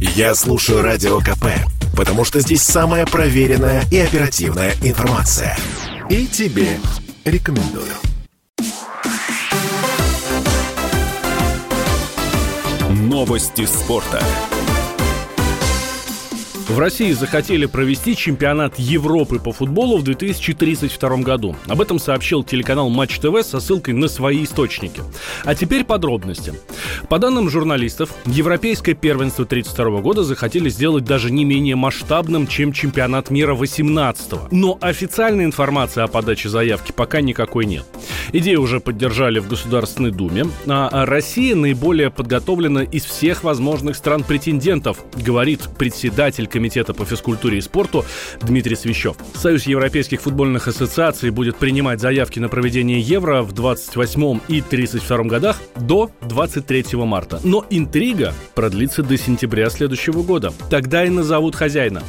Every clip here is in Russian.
Я слушаю Радио КП, потому что здесь самая проверенная и оперативная информация. И тебе рекомендую. Новости спорта. В России захотели провести чемпионат Европы по футболу в 2032 году. Об этом сообщил телеканал Матч ТВ со ссылкой на свои источники. А теперь подробности. По данным журналистов, Европейское первенство 32 года захотели сделать даже не менее масштабным, чем чемпионат мира 18 -го. Но официальной информации о подаче заявки пока никакой нет. Идею уже поддержали в Государственной Думе, а Россия наиболее подготовлена из всех возможных стран-претендентов, говорит председатель Комитета по физкультуре и спорту Дмитрий Свящев. Союз Европейских футбольных ассоциаций будет принимать заявки на проведение Евро в 28 и 32 годах до 23 марта. Но интрига продлится до сентября следующего года. Тогда и назовут хозяина.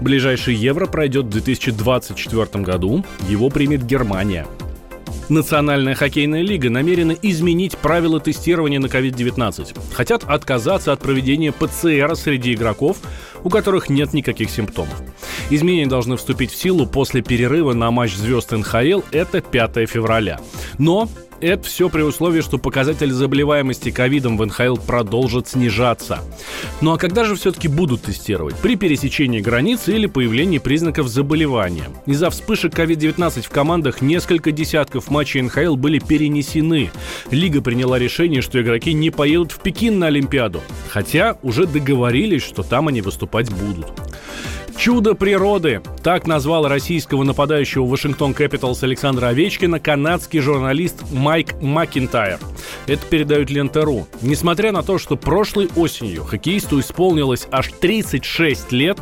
Ближайший Евро пройдет в 2024 году. Его примет Германия. Национальная хоккейная лига намерена изменить правила тестирования на COVID-19. Хотят отказаться от проведения ПЦР среди игроков, у которых нет никаких симптомов. Изменения должны вступить в силу после перерыва на матч звезд НХЛ, это 5 февраля. Но это все при условии, что показатель заболеваемости ковидом в НХЛ продолжит снижаться. Ну а когда же все-таки будут тестировать? При пересечении границы или появлении признаков заболевания. Из-за вспышек COVID-19 в командах несколько десятков матчей НХЛ были перенесены. Лига приняла решение, что игроки не поедут в Пекин на Олимпиаду. Хотя уже договорились, что там они выступать будут. Чудо природы. Так назвал российского нападающего Вашингтон Кэпиталс Александра Овечкина канадский журналист Майк Макинтайр. Это передают Лента.ру. Несмотря на то, что прошлой осенью хоккеисту исполнилось аж 36 лет,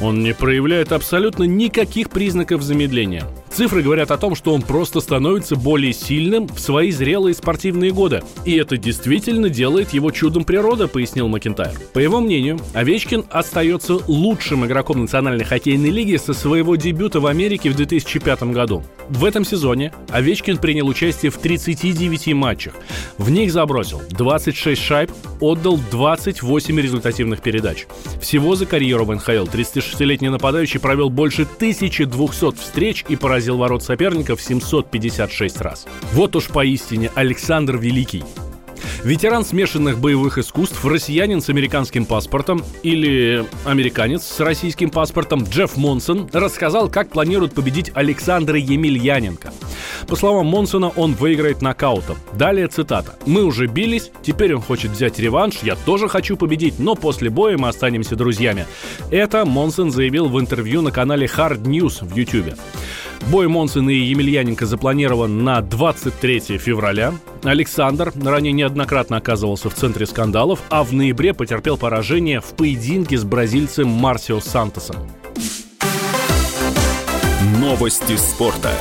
он не проявляет абсолютно никаких признаков замедления. Цифры говорят о том, что он просто становится более сильным в свои зрелые спортивные годы. И это действительно делает его чудом природы, пояснил Макентайр. По его мнению, Овечкин остается лучшим игроком Национальной хоккейной лиги со своего дебюта в Америке в 2005 году. В этом сезоне Овечкин принял участие в 39 матчах. В них забросил 26 шайб, отдал 28 результативных передач. Всего за карьеру в НХЛ 36-летний нападающий провел больше 1200 встреч и поразил ворот соперников 756 раз. Вот уж поистине Александр Великий. Ветеран смешанных боевых искусств, россиянин с американским паспортом или американец с российским паспортом Джефф Монсон рассказал, как планирует победить Александра Емельяненко. По словам Монсона, он выиграет нокаутом. Далее цитата. «Мы уже бились, теперь он хочет взять реванш, я тоже хочу победить, но после боя мы останемся друзьями». Это Монсон заявил в интервью на канале Hard News в YouTube. Бой Монсона и Емельяненко запланирован на 23 февраля. Александр ранее неоднократно оказывался в центре скандалов, а в ноябре потерпел поражение в поединке с бразильцем Марсио Сантосом. Новости спорта.